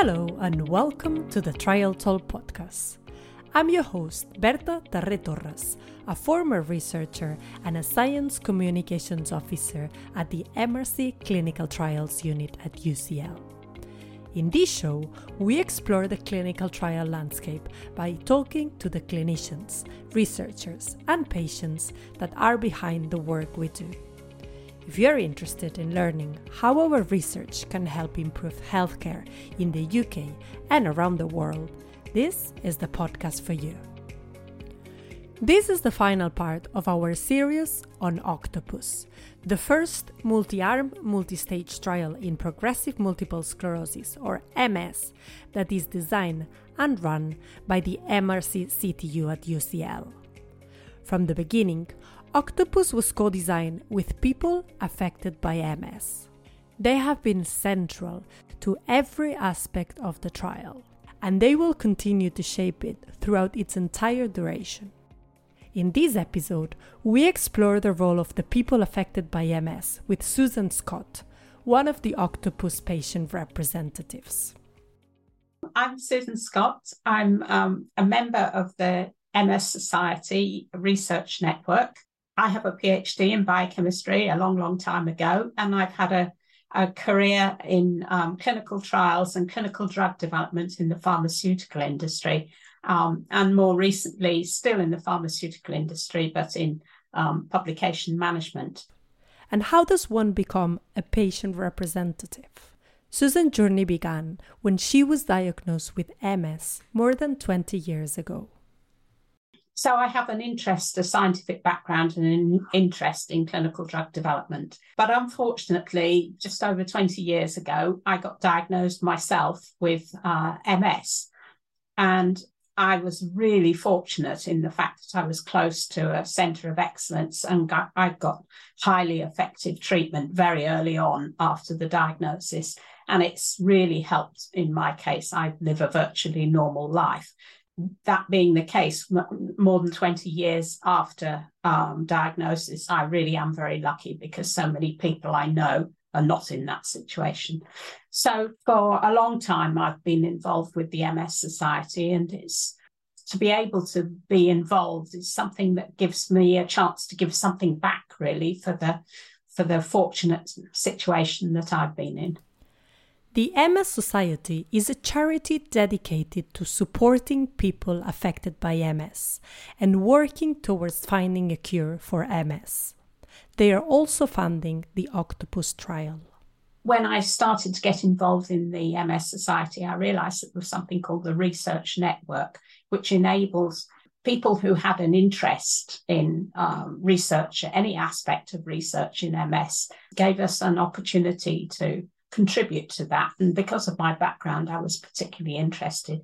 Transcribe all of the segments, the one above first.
Hello and welcome to the Trial Talk podcast. I'm your host, Berta Terre-Torras, a former researcher and a science communications officer at the MRC Clinical Trials Unit at UCL. In this show, we explore the clinical trial landscape by talking to the clinicians, researchers, and patients that are behind the work we do. If you're interested in learning how our research can help improve healthcare in the UK and around the world, this is the podcast for you. This is the final part of our series on Octopus, the first multi arm, multi stage trial in progressive multiple sclerosis, or MS, that is designed and run by the MRC CTU at UCL. From the beginning, Octopus was co designed with people affected by MS. They have been central to every aspect of the trial, and they will continue to shape it throughout its entire duration. In this episode, we explore the role of the people affected by MS with Susan Scott, one of the Octopus patient representatives. I'm Susan Scott. I'm um, a member of the MS Society Research Network. I have a PhD in biochemistry a long, long time ago, and I've had a, a career in um, clinical trials and clinical drug development in the pharmaceutical industry, um, and more recently, still in the pharmaceutical industry, but in um, publication management. And how does one become a patient representative? Susan's journey began when she was diagnosed with MS more than 20 years ago. So I have an interest, a scientific background, and an interest in clinical drug development. But unfortunately, just over 20 years ago, I got diagnosed myself with uh, MS. And I was really fortunate in the fact that I was close to a centre of excellence and got, I got highly effective treatment very early on after the diagnosis. And it's really helped in my case. I live a virtually normal life that being the case, more than 20 years after um, diagnosis, I really am very lucky because so many people I know are not in that situation. So, for a long time, I've been involved with the MS Society, and it's to be able to be involved is something that gives me a chance to give something back, really, for the for the fortunate situation that I've been in. The MS Society is a charity dedicated to supporting people affected by MS and working towards finding a cure for MS. They are also funding the Octopus trial. When I started to get involved in the MS Society, I realized that there was something called the Research Network, which enables people who had an interest in um, research, any aspect of research in MS, gave us an opportunity to contribute to that. And because of my background, I was particularly interested.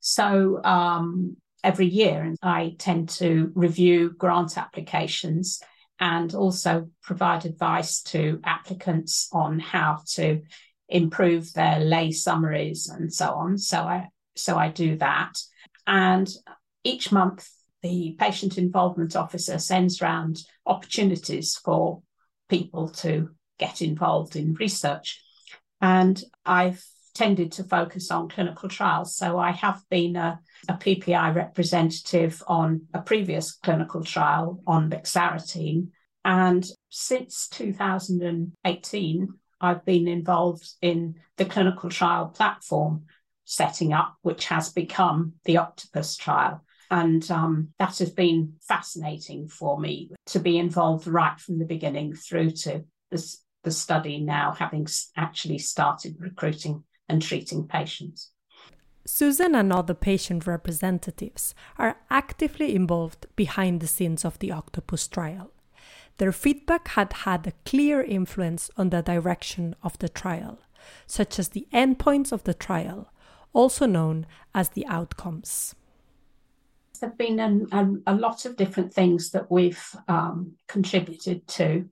So um, every year, I tend to review grant applications and also provide advice to applicants on how to improve their lay summaries and so on. So I so I do that. And each month the patient involvement officer sends round opportunities for people to get involved in research. And I've tended to focus on clinical trials. So I have been a, a PPI representative on a previous clinical trial on bexarotene. And since 2018, I've been involved in the clinical trial platform setting up, which has become the Octopus trial. And um, that has been fascinating for me to be involved right from the beginning through to this the study now, having actually started recruiting and treating patients. Susan and other patient representatives are actively involved behind the scenes of the Octopus trial. Their feedback had had a clear influence on the direction of the trial, such as the endpoints of the trial, also known as the outcomes. There have been a, a, a lot of different things that we've um, contributed to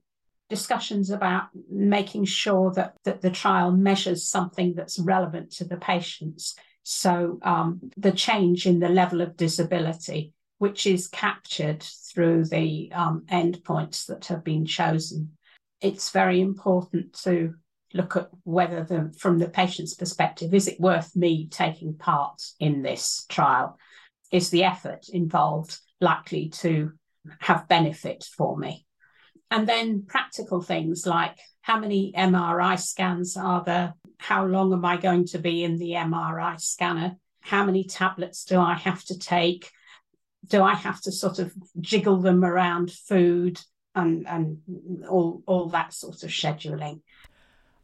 discussions about making sure that, that the trial measures something that's relevant to the patients. So um, the change in the level of disability, which is captured through the um, endpoints that have been chosen. It's very important to look at whether the from the patient's perspective is it worth me taking part in this trial is the effort involved likely to have benefit for me and then practical things like how many mri scans are there? How long am i going to be in the mri scanner? How many tablets do i have to take? Do i have to sort of jiggle them around food and and all all that sort of scheduling?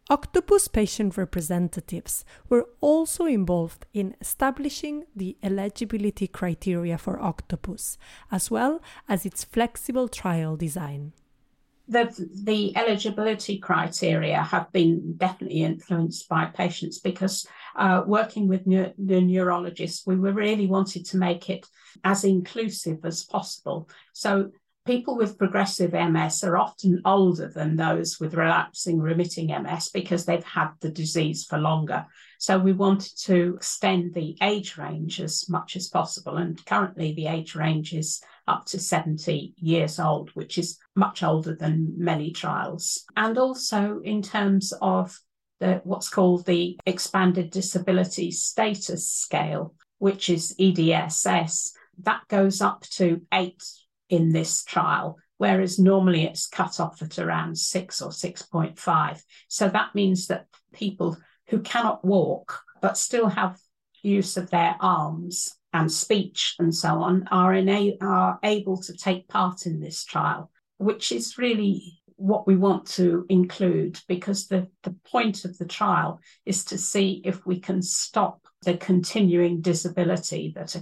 Octopus patient representatives were also involved in establishing the eligibility criteria for Octopus, as well as its flexible trial design. The, the eligibility criteria have been definitely influenced by patients because uh, working with ne- the neurologists, we really wanted to make it as inclusive as possible. So people with progressive MS are often older than those with relapsing remitting MS because they've had the disease for longer. So we wanted to extend the age range as much as possible. And currently the age range is up to 70 years old, which is much older than many trials. And also in terms of the, what's called the expanded disability status scale, which is EDSS, that goes up to eight in this trial, whereas normally it's cut off at around six or 6.5. So that means that people who cannot walk but still have use of their arms and speech and so on are, ina- are able to take part in this trial, which is really what we want to include because the, the point of the trial is to see if we can stop the continuing disability that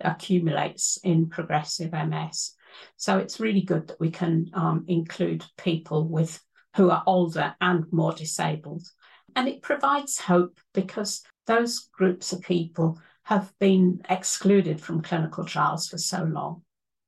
accumulates in progressive MS. So it's really good that we can um, include people with who are older and more disabled. And it provides hope because those groups of people have been excluded from clinical trials for so long.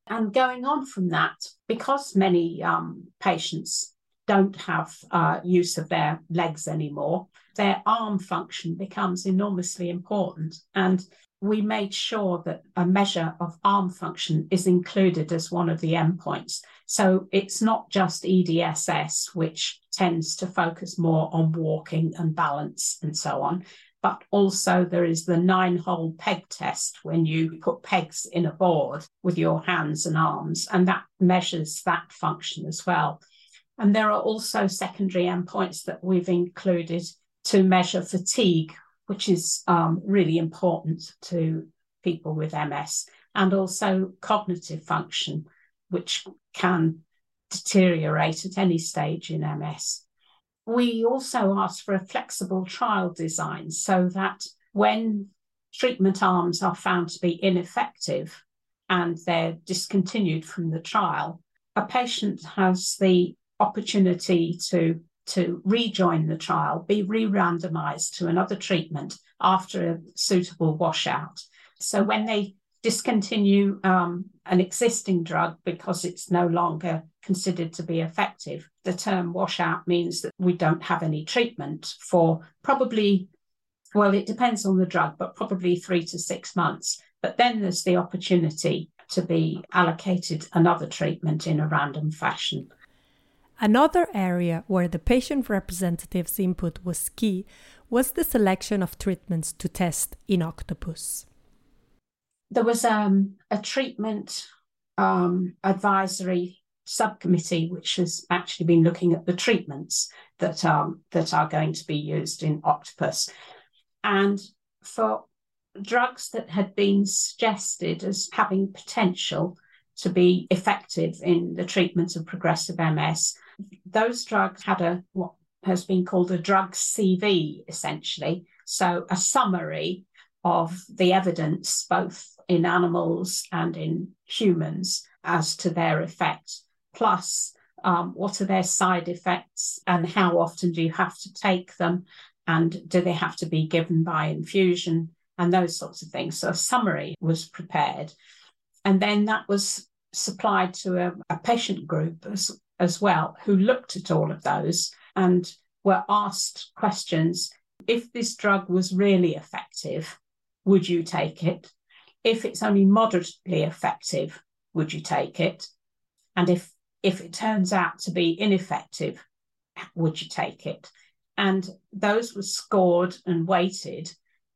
And going on from that, because many um, patients don't have uh, use of their legs anymore, their arm function becomes enormously important. And we made sure that a measure of arm function is included as one of the endpoints. So it's not just EDSS, which tends to focus more on walking and balance and so on, but also there is the nine hole peg test when you put pegs in a board with your hands and arms, and that measures that function as well. And there are also secondary endpoints that we've included to measure fatigue, which is um, really important to people with MS, and also cognitive function, which can deteriorate at any stage in MS. We also ask for a flexible trial design so that when treatment arms are found to be ineffective and they're discontinued from the trial, a patient has the opportunity to to rejoin the trial, be re randomized to another treatment after a suitable washout. So when they discontinue um, an existing drug because it's no longer considered to be effective, the term washout means that we don't have any treatment for probably, well, it depends on the drug, but probably three to six months. But then there's the opportunity to be allocated another treatment in a random fashion. Another area where the patient representative's input was key was the selection of treatments to test in Octopus. There was um, a treatment um, advisory subcommittee which has actually been looking at the treatments that um, that are going to be used in Octopus, and for drugs that had been suggested as having potential to be effective in the treatment of progressive MS, those drugs had a what has been called a drug CV, essentially. So a summary of the evidence, both in animals and in humans, as to their effect, plus um, what are their side effects and how often do you have to take them, and do they have to be given by infusion, and those sorts of things. So a summary was prepared. And then that was supplied to a, a patient group as, as well who looked at all of those and were asked questions. If this drug was really effective, would you take it? If it's only moderately effective, would you take it? And if if it turns out to be ineffective, would you take it? And those were scored and weighted,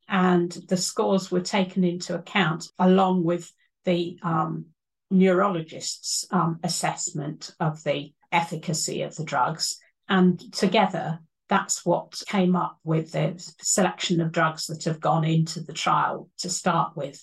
and the scores were taken into account along with the um, neurologist's um, assessment of the efficacy of the drugs. And together, that's what came up with the selection of drugs that have gone into the trial to start with.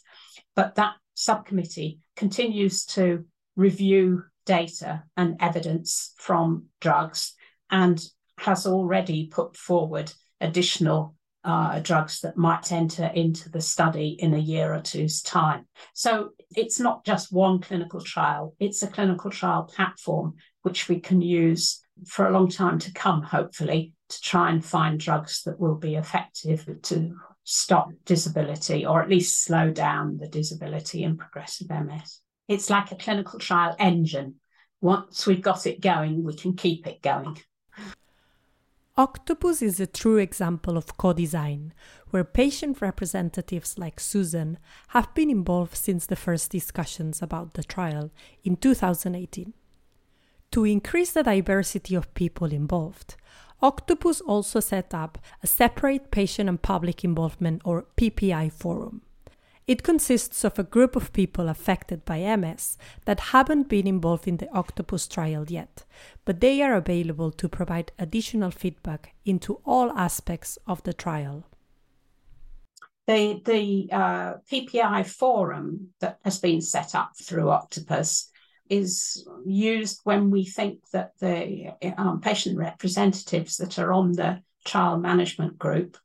But that subcommittee continues to review data and evidence from drugs and has already put forward additional uh, drugs that might enter into the study in a year or two's time. So it's not just one clinical trial, it's a clinical trial platform which we can use for a long time to come, hopefully, to try and find drugs that will be effective to stop disability or at least slow down the disability in progressive MS. It's like a clinical trial engine. Once we've got it going, we can keep it going. Octopus is a true example of co design, where patient representatives like Susan have been involved since the first discussions about the trial in 2018. To increase the diversity of people involved, Octopus also set up a separate patient and public involvement or PPI forum. It consists of a group of people affected by MS that haven't been involved in the octopus trial yet, but they are available to provide additional feedback into all aspects of the trial. The, the uh, PPI forum that has been set up through Octopus is used when we think that the um, patient representatives that are on the trial management group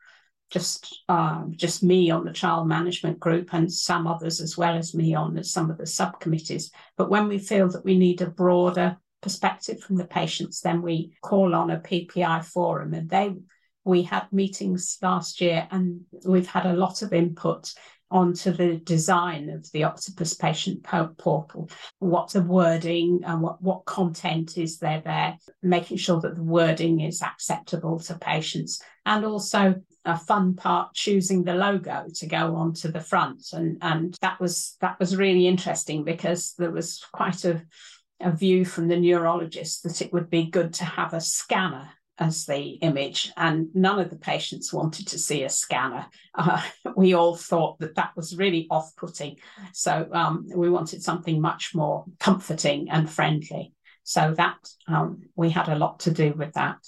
just uh, just me on the trial management group and some others as well as me on the, some of the subcommittees. But when we feel that we need a broader perspective from the patients, then we call on a PPI forum, and they we had meetings last year, and we've had a lot of input onto the design of the Octopus Patient Portal. What's the wording and what, what content is there there, making sure that the wording is acceptable to patients, and also a fun part choosing the logo to go onto the front and and that was that was really interesting because there was quite a a view from the neurologist that it would be good to have a scanner as the image, and none of the patients wanted to see a scanner. Uh, we all thought that that was really off putting. So um, we wanted something much more comforting and friendly. So that um, we had a lot to do with that.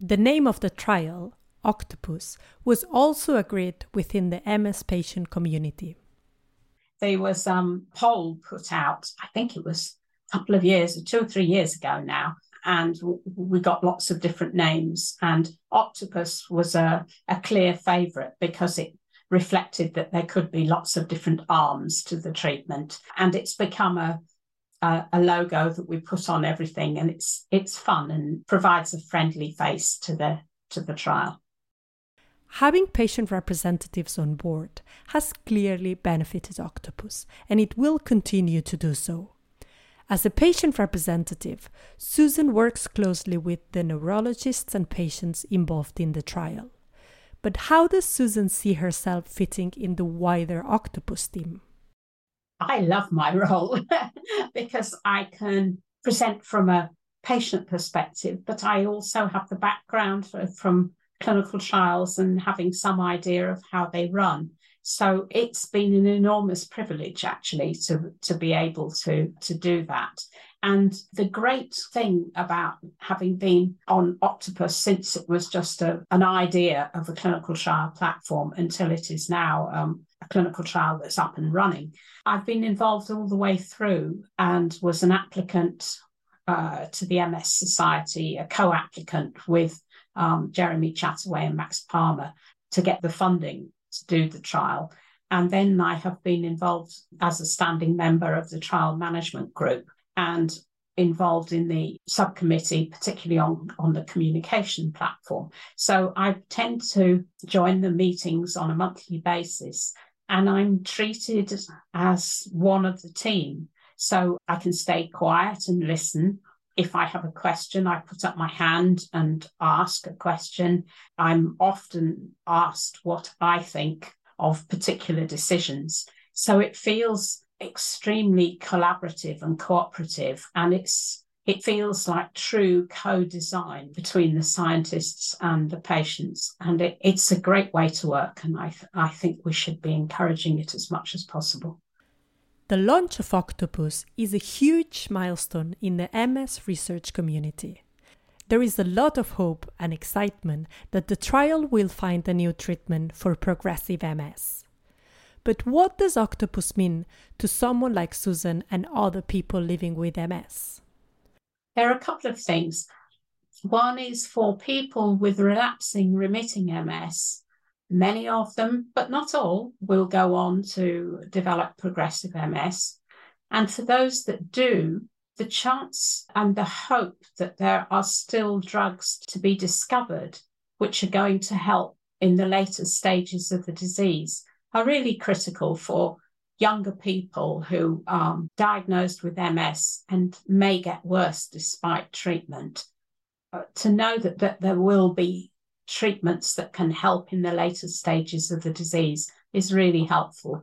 The name of the trial octopus was also agreed within the MS patient community. There was a um, poll put out, I think it was a couple of years, two or three years ago now, and we got lots of different names. And octopus was a, a clear favourite because it reflected that there could be lots of different arms to the treatment. And it's become a, a, a logo that we put on everything, and it's it's fun and provides a friendly face to the to the trial. Having patient representatives on board has clearly benefited Octopus, and it will continue to do so. As a patient representative, Susan works closely with the neurologists and patients involved in the trial. But how does Susan see herself fitting in the wider Octopus team? I love my role because I can present from a patient perspective, but I also have the background from clinical trials and having some idea of how they run. So it's been an enormous privilege actually to, to be able to, to do that. And the great thing about having been on Octopus since it was just a, an idea of a clinical trial platform until it is now um, a clinical trial that's up and running, I've been involved all the way through and was an applicant uh, to the MS Society, a co applicant with um, Jeremy Chataway and Mahesh Parmar to get the funding to do the trial. And then I have been involved as a standing member of the trial management group and involved in the subcommittee, particularly on, on the communication platform. So I tend to join the meetings on a monthly basis and I'm treated as one of the team. So I can stay quiet and listen if I have a question, I put up my hand and ask a question. I'm often asked what I think of particular decisions. So it feels extremely collaborative and cooperative. And it's it feels like true co-design between the scientists and the patients and it, it's a great way to work and I, I think we should be encouraging it as much as possible the launch of octopus is a huge milestone in the ms research community there is a lot of hope and excitement that the trial will find a new treatment for progressive ms but what does octopus mean to someone like susan and other people living with ms there are a couple of things. One is for people with relapsing remitting MS. Many of them, but not all, will go on to develop progressive MS. And for those that do, the chance and the hope that there are still drugs to be discovered which are going to help in the later stages of the disease are really critical for younger people who are diagnosed with MS and may get worse despite treatment. Uh, to know that, that there will be treatments that can help in the later stages of the disease is really helpful.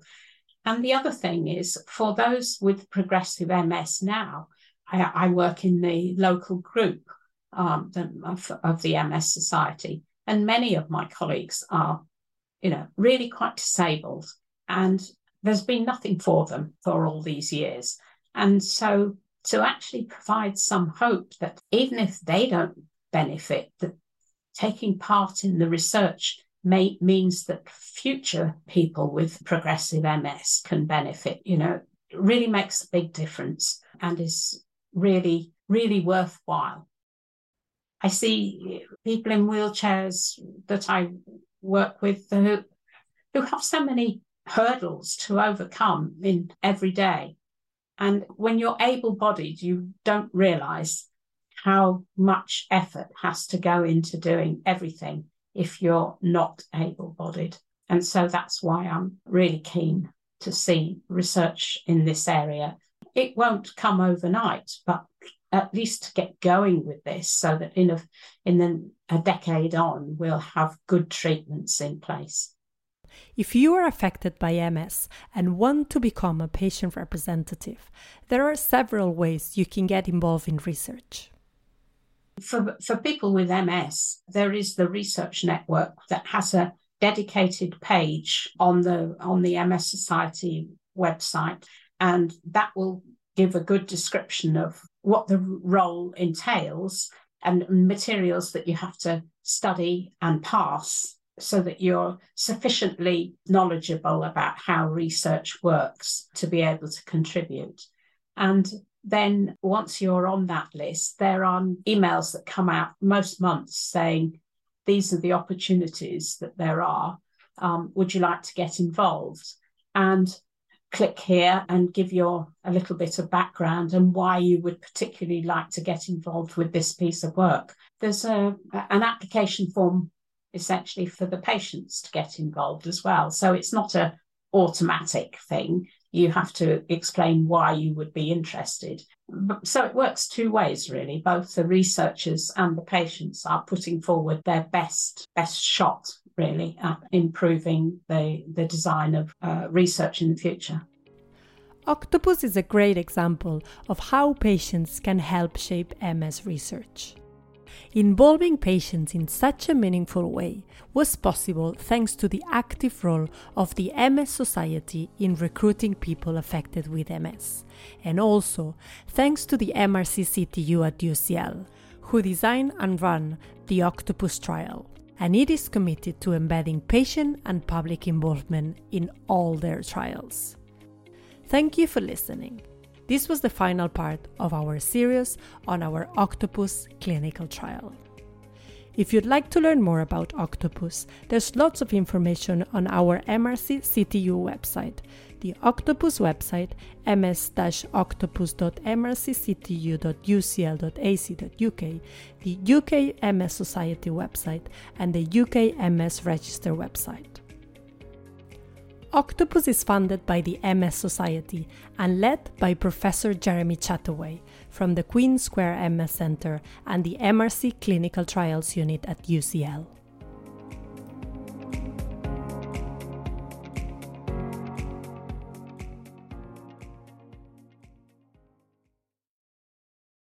And the other thing is for those with progressive MS now, I, I work in the local group um, of, of the MS Society, and many of my colleagues are, you know, really quite disabled and there's been nothing for them for all these years. And so to actually provide some hope that even if they don't benefit, that taking part in the research may means that future people with progressive MS can benefit, you know, really makes a big difference and is really, really worthwhile. I see people in wheelchairs that I work with who, who have so many hurdles to overcome in every day. And when you're able bodied, you don't realize how much effort has to go into doing everything if you're not able bodied. And so that's why I'm really keen to see research in this area. It won't come overnight, but at least to get going with this so that in a in the, a decade on we'll have good treatments in place. If you are affected by MS and want to become a patient representative, there are several ways you can get involved in research. For, for people with MS, there is the research network that has a dedicated page on the on the MS Society website, and that will give a good description of what the role entails and materials that you have to study and pass so that you're sufficiently knowledgeable about how research works to be able to contribute. And then once you're on that list, there are emails that come out most months saying, these are the opportunities that there are. Um, would you like to get involved? And click here and give your a little bit of background and why you would particularly like to get involved with this piece of work. There's a, an application form essentially for the patients to get involved as well. So it's not a automatic thing. You have to explain why you would be interested. So it works two ways, really. Both the researchers and the patients are putting forward their best best shot, really, at improving the the design of uh, research in the future. Octopus is a great example of how patients can help shape MS research. Involving patients in such a meaningful way was possible thanks to the active role of the MS Society in recruiting people affected with MS, and also thanks to the MRC CTU at UCL, who designed and ran the Octopus trial. And it is committed to embedding patient and public involvement in all their trials. Thank you for listening. This was the final part of our series on our octopus clinical trial. If you'd like to learn more about octopus, there's lots of information on our MRC CTU website, the Octopus website, ms-octopus.mrcctu.ucl.ac.uk, the UK MS Society website, and the UK MS Register website. Octopus is funded by the MS Society and led by Professor Jeremy Chataway from the Queen Square MS Centre and the MRC Clinical Trials Unit at UCL.